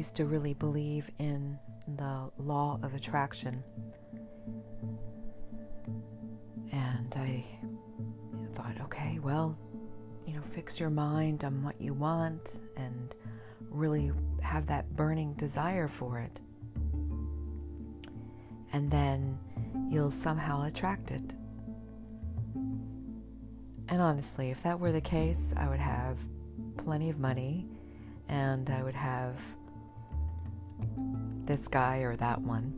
used to really believe in the law of attraction. And I thought, okay, well, you know, fix your mind on what you want and really have that burning desire for it. And then you'll somehow attract it. And honestly, if that were the case, I would have plenty of money and I would have this guy or that one.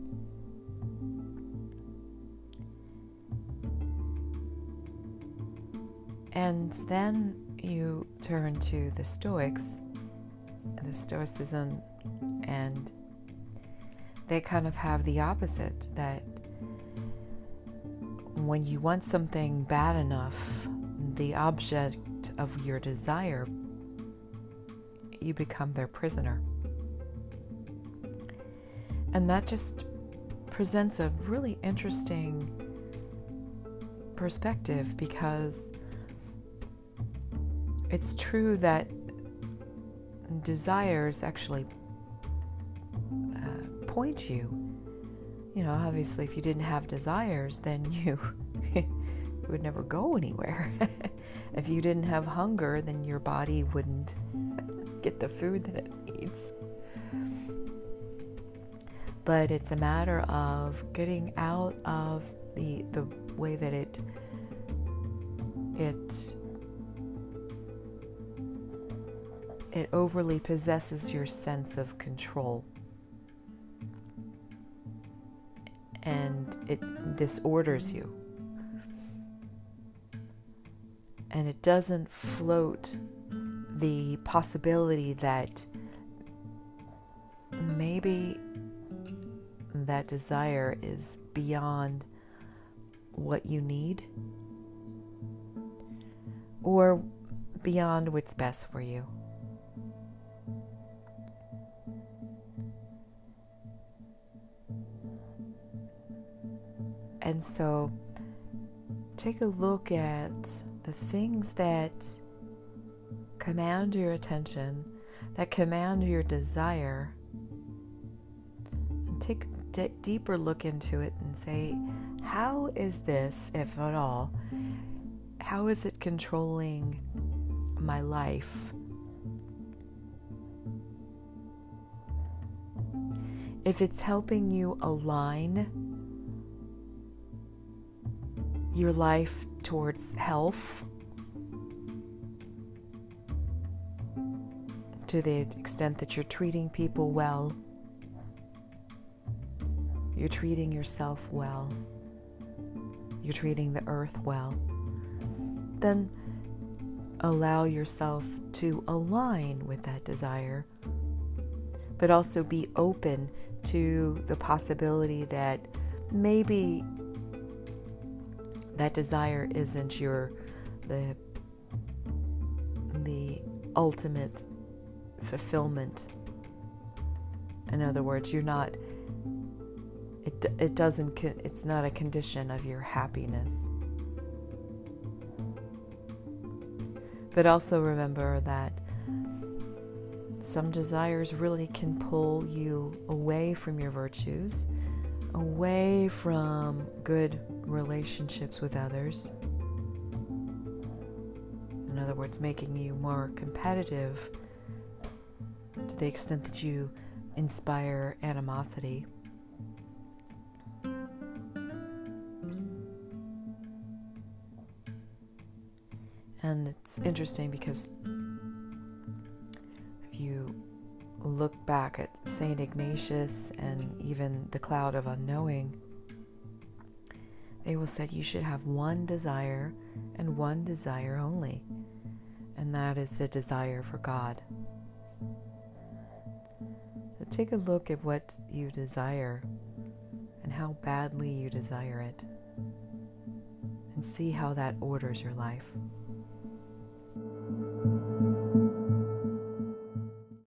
And then you turn to the Stoics, the Stoicism, and they kind of have the opposite that when you want something bad enough, the object of your desire, you become their prisoner. And that just presents a really interesting perspective because it's true that desires actually uh, point you. You know, obviously, if you didn't have desires, then you would never go anywhere. if you didn't have hunger, then your body wouldn't get the food that it needs. But it's a matter of getting out of the the way that it it it overly possesses your sense of control. And it disorders you. And it doesn't float the possibility that maybe that desire is beyond what you need or beyond what's best for you. And so take a look at the things that command your attention, that command your desire, and take d- deeper look into it and say, how is this, if at all, how is it controlling my life? If it's helping you align your life towards health to the extent that you're treating people well, you're treating yourself well, you're treating the earth well, then allow yourself to align with that desire, but also be open to the possibility that maybe that desire isn't your the the ultimate fulfillment. In other words you're not it, it doesn't it's not a condition of your happiness but also remember that some desires really can pull you away from your virtues away from good relationships with others. In other words, making you more competitive to the extent that you inspire animosity. And it's interesting because if you look back at St. Ignatius and even the cloud of unknowing, they will say you should have one desire and one desire only, and that is the desire for God. So take a look at what you desire and how badly you desire it, and see how that orders your life.